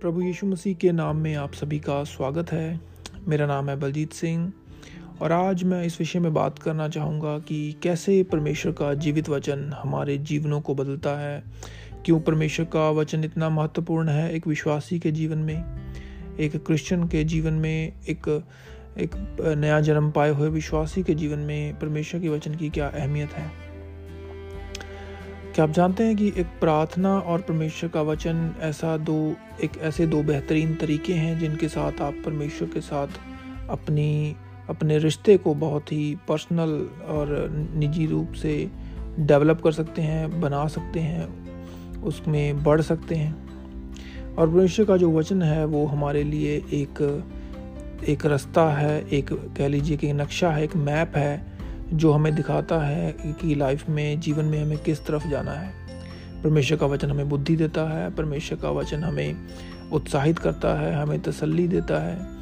प्रभु यीशु मसीह के नाम में आप सभी का स्वागत है। मेरा नाम है बलजीत सिंह और आज मैं इस विषय में बात करना चाहूँगा कि कैसे परमेश्वर का जीवित वचन हमारे जीवनों को बदलता है। क्यों परमेश्वर का वचन इतना महत्वपूर्ण है एक विश्वासी के जीवन में, एक क्रिश्चियन के जीवन में, एक एक नया जन्म पाए हुए विश्वासी के जीवन में परमेश्वर के वचन की क्या अहमियत है? क्या आप जानते हैं कि एक प्रार्थना और परमेश्वर का वचन ऐसा दो, एक ऐसे दो बेहतरीन तरीके हैं जिनके साथ आप परमेश्वर के साथ अपनी, अपने रिश्ते को बहुत ही पर्सनल और निजी रूप से डेवलप कर सकते हैं, बना सकते हैं, उसमें बढ़ सकते हैं। और परमेश्वर का जो वचन है वो हमारे लिए एक एक रास्ता है, एक कह लीजिए कि नक्शा है, एक मैप है जो हमें दिखाता है कि लाइफ में, जीवन में हमें किस तरफ़ जाना है। परमेश्वर का वचन हमें बुद्धि देता है, परमेश्वर का वचन हमें उत्साहित करता है, हमें तसल्ली देता है।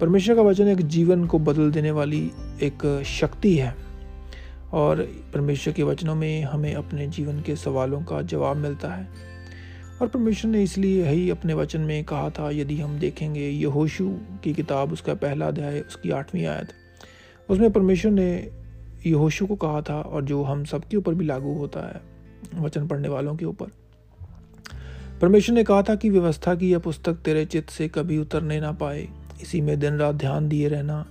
परमेश्वर का वचन एक जीवन को बदल देने वाली एक शक्ति है और परमेश्वर के वचनों में हमें अपने जीवन के सवालों का जवाब मिलता है। और परमेश्वर ने इसलिए ही अपने वचन में कहा था, यदि हम देखेंगे यहोशू की किताब, उसका पहला अध्याय, उसकी आठवीं आयत, उसमें परमेश्वर ने यहोशू को कहा था और जो हम सबके ऊपर भी लागू होता है, वचन पढ़ने वालों के ऊपर। परमेश्वर ने कहा था कि व्यवस्था की यह पुस्तक तेरे चित्त से कभी उतरने ना पाए। इसी में दिन रात ध्यान दिए रहना।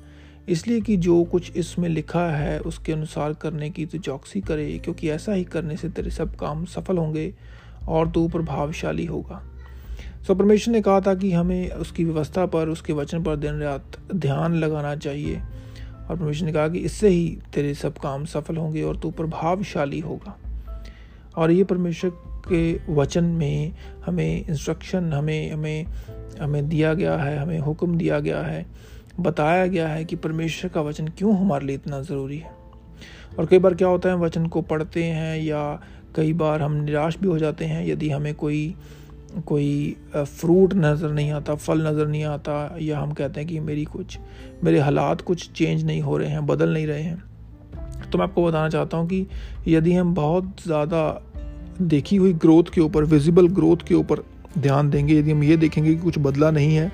इसलिए कि जो कुछ इसमें लिखा है, उसके अनुसार करने की तू चौकसी करे, क्योंकि ऐसा ही करने से तेरे सब काम सफल होंगे और तू प्रभावशाली होगा। सो परमेश्वर ने कहा था कि हमें उसकी व्यवस्था पर, उसके वचन पर दिन रात ध्यान लगाना चाहिए। और परमेश्वर ने कहा कि इससे ही तेरे सब काम सफल होंगे और तू प्रभावशाली होगा। और ये परमेश्वर के वचन में हमें इंस्ट्रक्शन हमें हमें हमें दिया गया है, हमें हुक्म दिया गया है, बताया गया है कि परमेश्वर का वचन क्यों हमारे लिए इतना ज़रूरी है। और कई बार क्या होता है वचन को पढ़ते हैं या कई बार हम निराश भी हो जाते हैं यदि हमें कोई कोई फ्रूट नज़र नहीं आता, फल नज़र नहीं आता, या हम कहते हैं कि मेरी कुछ, मेरे हालात कुछ चेंज नहीं हो रहे हैं, बदल नहीं रहे हैं तो मैं आपको बताना चाहता हूँ कि यदि हम बहुत ज़्यादा देखी हुई ग्रोथ के ऊपर विजिबल ग्रोथ के ऊपर ध्यान देंगे, यदि हम ये देखेंगे कि कुछ बदला नहीं है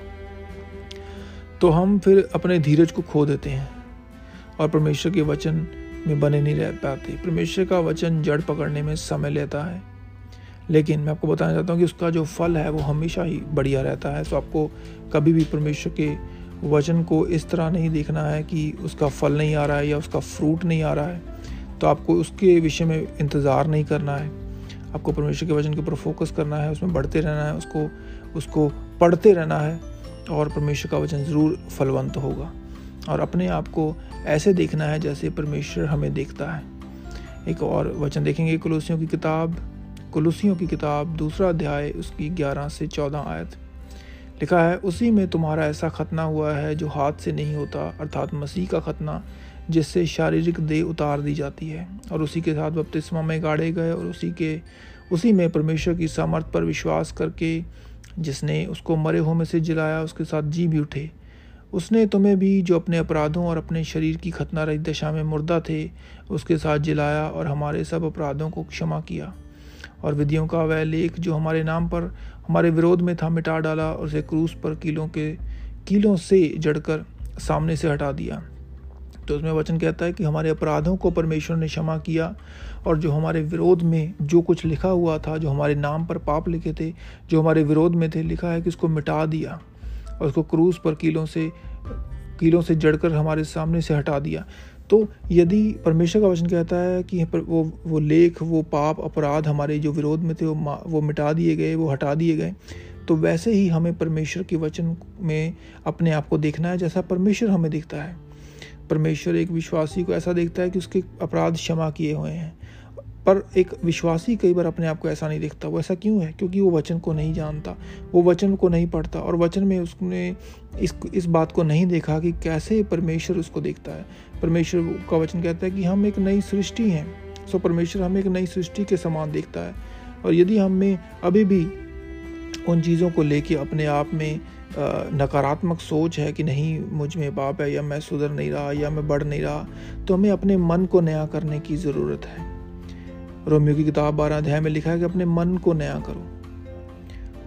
तो हम फिर अपने धीरज को खो देते हैं और परमेश्वर के वचन में बने नहीं रह पाते। परमेश्वर का वचन जड़ पकड़ने में समय लेता है। लेकिन मैं आपको बताना चाहता हूँ कि उसका जो फल है वो हमेशा ही बढ़िया रहता है। तो आपको कभी भी परमेश्वर के वचन को इस तरह नहीं देखना है कि उसका फल नहीं आ रहा है या उसका फ्रूट नहीं आ रहा है। तो आपको उसके विषय में इंतज़ार नहीं करना है। आपको परमेश्वर के वचन के ऊपर फोकस करना है, उसमें बढ़ते रहना है, उसको उसको पढ़ते रहना है और परमेश्वर का वचन ज़रूर फलवंत होगा। और अपने आप को ऐसे देखना है जैसे परमेश्वर हमें देखता है। एक और वचन देखेंगे, कुलूसियों की किताब कुलूसियों की किताब, दूसरा अध्याय, उसकी ग्यारह से चौदह आयत। लिखा है, उसी में तुम्हारा ऐसा खतना हुआ है जो हाथ से नहीं होता, अर्थात मसीह का खतना, जिससे शारीरिक देह उतार दी जाती है। और उसी के साथ बपतिस्मा में गाड़े गए और उसी के, उसी में परमेश्वर की सामर्थ पर विश्वास करके, जिसने उसको मरे हुए में से जिलाया, उसके साथ जी भी उठे। उसने तुम्हें भी, जो अपने अपराधों और अपने शरीर की खतना रही दशा में मुर्दा थे, उसके साथ जिलाया और हमारे सब अपराधों को क्षमा किया। और विधियों का वह लेख जो हमारे नाम पर, हमारे विरोध में था मिटा डाला और उसे क्रूस पर कीलों के, कीलों से जड़कर सामने से हटा दिया। तो उसमें वचन कहता है कि हमारे अपराधों को परमेश्वर ने क्षमा किया और जो हमारे विरोध में जो कुछ लिखा हुआ था, जो हमारे नाम पर पाप लिखे थे, जो हमारे विरोध में थे, लिखा है कि उसको मिटा दिया और उसको क्रूस पर कीलों से कीलों से जड़कर हमारे सामने से हटा दिया। तो यदि परमेश्वर का वचन कहता है कि वो वो लेख, वो पाप, अपराध हमारे जो विरोध में थे, वो वो मिटा दिए गए, वो हटा दिए गए तो वैसे ही हमें परमेश्वर के वचन में अपने आप को देखना है जैसा परमेश्वर हमें दिखता है। परमेश्वर एक विश्वासी को ऐसा देखता है कि उसके अपराध क्षमा किए हुए हैं। पर एक विश्वासी कई बार अपने आप को ऐसा नहीं देखता, वो ऐसा क्यों है? क्योंकि वो वचन को नहीं जानता, वो वचन को नहीं पढ़ता और वचन में उसने इस इस बात को नहीं देखा कि कैसे परमेश्वर उसको देखता है। परमेश्वर का वचन कहता है कि हम एक नई सृष्टि हैं, सो परमेश्वर हमें एक नई सृष्टि के समान देखता है। और यदि हमें अभी भी उन चीज़ों को लेके अपने आप में नकारात्मक सोच है कि नहीं, मुझमें पाप है या मैं सुधर नहीं रहा या मैं बढ़ नहीं रहा तो हमें अपने मन को नया करने की ज़रूरत है। रोमियो की किताब बारह अध्याय में लिखा है कि अपने मन को नया करो।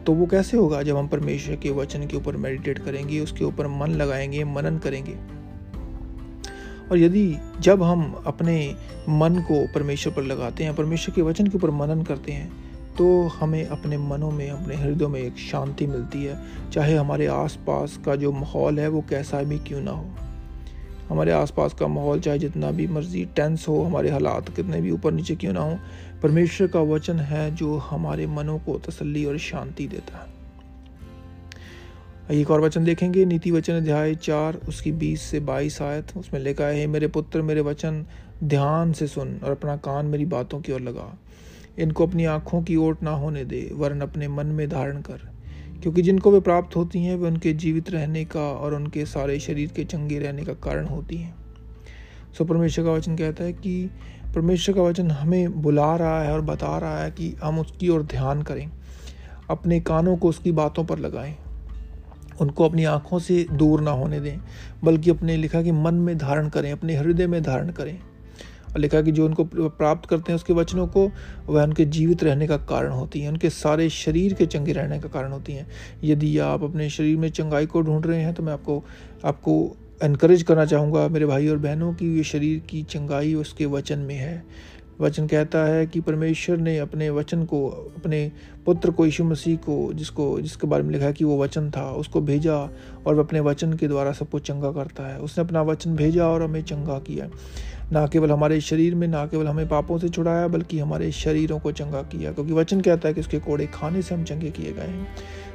तो वो कैसे होगा जब हम परमेश्वर के वचन के ऊपर मेडिटेट करेंगे, उसके ऊपर मन लगाएँगे, मनन करेंगे? और यदि जब हम अपने मन को परमेश्वर पर लगाते हैं, परमेश्वर के वचन के ऊपर मनन करते हैं तो हमें अपने मनों में, अपने हृदयों में एक शांति मिलती है, चाहे हमारे आसपास का जो माहौल है वो कैसा भी क्यों ना हो। हमारे आसपास का माहौल, चाहे जितना भी मर्ज़ी टेंस हो, हमारे हालात कितने भी ऊपर नीचे क्यों ना हो, परमेश्वर का वचन है जो हमारे मनों को तसल्ली और शांति देता है। एक और वचन देखेंगे, नीति वचन अध्याय चार, उसकी बीस से बाईस आयत, उसमें लिखा है मेरे पुत्र, मेरे वचन ध्यान से सुन और अपना कान मेरी बातों की ओर लगा। इनको अपनी आँखों की ओट ना होने दे, वरन अपने मन में धारण कर। क्योंकि जिनको वे प्राप्त होती हैं, वे उनके जीवित रहने का और उनके सारे शरीर के चंगे रहने का कारण होती हैं। सो परमेश्वर का वचन कहता है कि परमेश्वर का वचन हमें बुला रहा है और बता रहा है कि हम उसकी ओर ध्यान करें, अपने कानों को उसकी बातों पर लगाएँ, उनको अपनी आँखों से दूर ना होने दें, बल्कि अपने लिखा कि मन में धारण करें, अपने हृदय में धारण करें। और लिखा कि जो उनको प्राप्त करते हैं उसके वचनों को, वह उनके जीवित रहने का कारण होती हैं। उनके सारे शरीर के चंगे रहने का कारण होती हैं। यदि आप अपने शरीर में चंगाई को ढूंढ रहे हैं तो मैं आपको आपको इनक्रेज करना चाहूँगा मेरे भाई और बहनों की ये शरीर की चंगाई उसके वचन में है। वचन कहता है कि परमेश्वर ने अपने वचन को, अपने पुत्र को, यीशु मसीह को, जिसको, जिसके बारे में लिखा है कि वो वचन था, उसको भेजा और वह अपने वचन के द्वारा सबको चंगा करता है। उसने अपना वचन भेजा और हमें चंगा किया। ना केवल हमारे शरीर में, ना केवल हमें पापों से छुड़ाया, बल्कि हमारे शरीरों को चंगा किया, क्योंकि वचन कहता है कि उसके कोड़े खाने से हम चंगे किए गए हैं।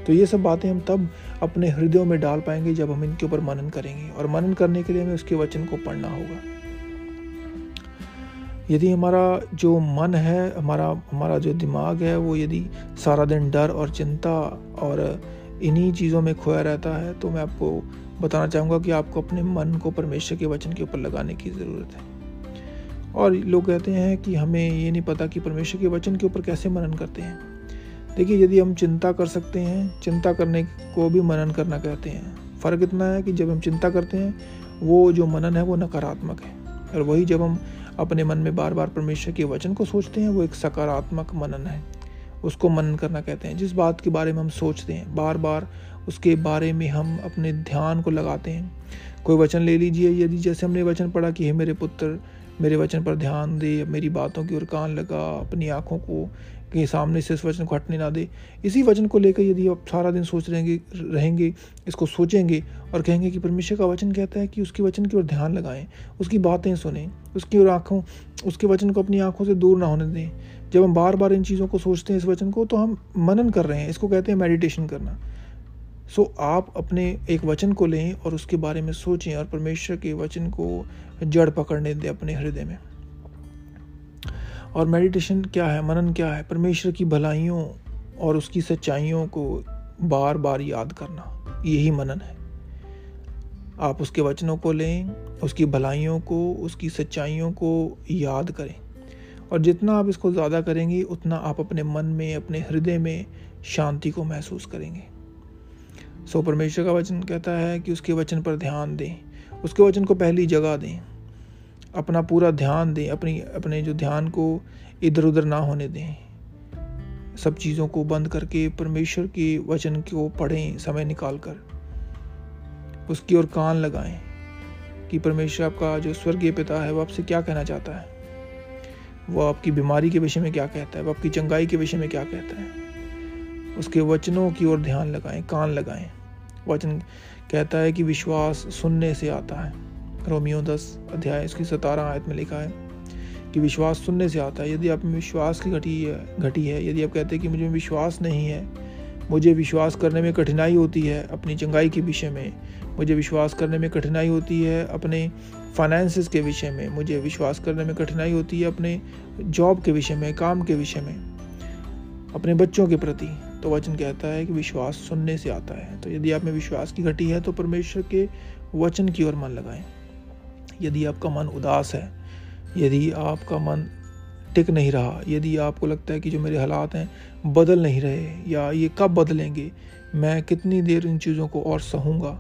तो ये सब बातें हम तब अपने हृदयों में डाल पाएँगे जब हम इनके ऊपर मनन करेंगे और मनन करने के लिए हमें उसके वचन को पढ़ना होगा। यदि हमारा जो मन है, हमारा हमारा जो दिमाग है, वो यदि सारा दिन डर और चिंता और इन्हीं चीज़ों में खोया रहता है तो मैं आपको बताना चाहूँगा कि आपको अपने मन को परमेश्वर के वचन के ऊपर लगाने की ज़रूरत है। और लोग कहते हैं कि हमें ये नहीं पता कि परमेश्वर के वचन के ऊपर कैसे मनन करते हैं। देखिए, यदि हम चिंता कर सकते हैं, चिंता करने को भी मनन करना कहते हैं। फ़र्क इतना है कि जब हम चिंता करते हैं, वो जो मनन है, वो नकारात्मक है। और वही जब हम अपने मन में बार बार परमेश्वर के वचन को सोचते हैं, वो एक सकारात्मक मनन है। उसको मनन करना कहते हैं। जिस बात के बारे में हम सोचते हैं बार बार उसके बारे में हम अपने ध्यान को लगाते हैं। कोई वचन ले लीजिए, यदि जैसे हमने वचन पढ़ा कि, हे मेरे पुत्र, मेरे वचन पर ध्यान दे मेरी बातों की ओर कान लगा, अपनी आँखों को के सामने से इस वचन को हटने ना दे। इसी वचन को लेकर यदि आप सारा दिन सोच रहेंगे रहेंगे, इसको सोचेंगे और कहेंगे कि परमेश्वर का वचन कहता है कि उसके वचन की ओर ध्यान लगाएँ, उसकी बातें सुने, उसकी ओर आँखों, उसके वचन को अपनी आँखों से दूर ना होने दें। जब हम बार बार इन चीज़ों को सोचते हैं इस वचन को तो हम मनन कर रहे हैं, इसको कहते हैं मेडिटेशन करना। सो आप अपने एक वचन को लें और उसके बारे में सोचें और परमेश्वर के वचन को जड़ पकड़ने दें अपने हृदय में। और मेडिटेशन क्या है? मनन क्या है? परमेश्वर की भलाइयों और उसकी सच्चाइयों को बार बार याद करना, यही मनन है। आप उसके वचनों को लें, उसकी भलाइयों को, उसकी सच्चाइयों को याद करें। और जितना आप इसको ज़्यादा करेंगे, उतना आप अपने मन में, अपने हृदय में शांति को महसूस करेंगे। सो परमेश्वर का वचन कहता है कि उसके वचन पर ध्यान दें, उसके वचन को पहली जगह दें। अपना पूरा ध्यान दें, अपनी, अपने जो ध्यान को इधर उधर ना होने दें। सब चीज़ों को बंद करके, परमेश्वर के वचन को पढ़ें, समय निकाल कर उसकी ओर कान लगाएँ कि परमेश्वर आपका जो स्वर्गीय पिता है, वो आपसे क्या कहना चाहता है? वो आपकी बीमारी के विषय में क्या कहता है? वो आपकी चंगाई के विषय में क्या कहता है? उसके वचनों की ओर ध्यान लगाएँ, कान लगाएँ। वचन कहता है कि विश्वास सुनने से आता है। रोमियो दस अध्याय, इसकी सतारह आयत में लिखा है कि विश्वास सुनने से आता है। यदि आप में विश्वास की घटी है घटी है, यदि आप कहते हैं कि मुझे विश्वास नहीं है, मुझे विश्वास करने में कठिनाई होती है अपनी चंगाई के विषय में, मुझे विश्वास करने में कठिनाई होती है अपने फाइनेंसिस के विषय में, मुझे विश्वास करने में कठिनाई होती है अपने जॉब के विषय में, काम के विषय में, अपने बच्चों के प्रति तो वचन कहता है कि विश्वास सुनने से आता है। तो यदि आप में विश्वास की घटी है तो परमेश्वर के वचन की ओर मन लगाएँ। यदि आपका मन उदास है, यदि आपका मन टिक नहीं रहा, यदि आपको लगता है कि जो मेरे हालात हैं बदल नहीं रहे या ये कब बदलेंगे, मैं कितनी देर इन चीज़ों को और सहूँगा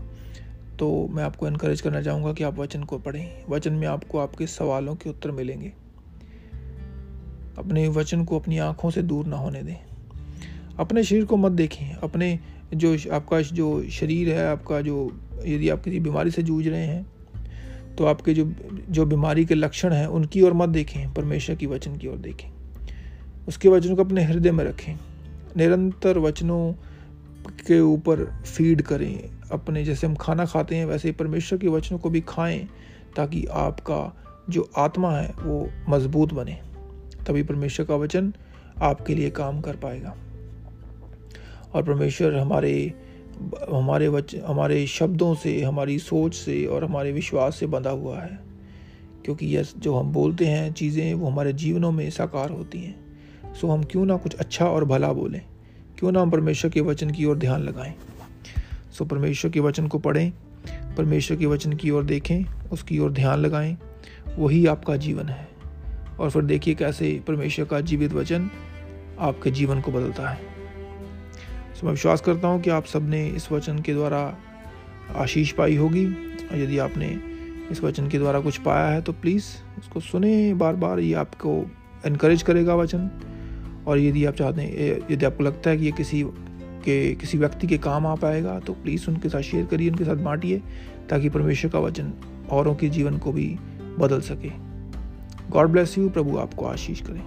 तो मैं आपको इनक्रेज करना चाहूँगा कि आप वचन को पढ़ें। वचन में आपको आपके सवालों के उत्तर मिलेंगे। अपने वचन को अपनी आँखों से दूर ना होने दें। अपने शरीर को मत देखें। अपने जो आपका जो शरीर है, आपका जो यदि आप किसी बीमारी से जूझ रहे हैं तो आपके जो जो बीमारी के लक्षण हैं, उनकी ओर मत देखें, परमेश्वर की वचन की ओर देखें। उसके वचनों को अपने हृदय में रखें। निरंतर वचनों के ऊपर फ़ीड करें। अपने जैसे हम खाना खाते हैं, वैसे ही परमेश्वर के वचनों को भी खाएँ, ताकि आपका जो आत्मा है, वो मज़बूत बने। तभी परमेश्वर का वचन आपके लिए काम कर पाएगा। और परमेश्वर हमारे हमारे वच, हमारे शब्दों से, हमारी सोच से और हमारे विश्वास से बंधा हुआ है। क्योंकि यह जो हम बोलते हैं, चीज़ें, वो हमारे जीवनों में साकार होती हैं। सो हम क्यों ना कुछ अच्छा और भला बोलें? क्यों ना हम परमेश्वर के वचन की ओर ध्यान लगाएँ? सो परमेश्वर के वचन को पढ़ें, परमेश्वर के वचन की ओर देखें, उसकी ओर ध्यान लगाएँ, वही आपका जीवन है। और फिर देखिए कैसे परमेश्वर का जीवित वचन आपके जीवन को बदलता है। सो मैं विश्वास करता हूँ कि आप सबने इस वचन के द्वारा आशीष पाई होगी। और यदि आपने इस वचन के द्वारा कुछ पाया है तो प्लीज़ इसको सुने बार बार ये आपको इनक्रेज करेगा वचन। और यदि आप चाहते हैं यदि आपको लगता है कि ये किसी के, किसी व्यक्ति के काम आ पाएगा तो प्लीज़ उनके साथ शेयर करिए, उनके साथ बांटिए, ताकि परमेश्वर का वचन औरों के जीवन को भी बदल सके। गॉड ब्लेस यू प्रभु आपको आशीष करें।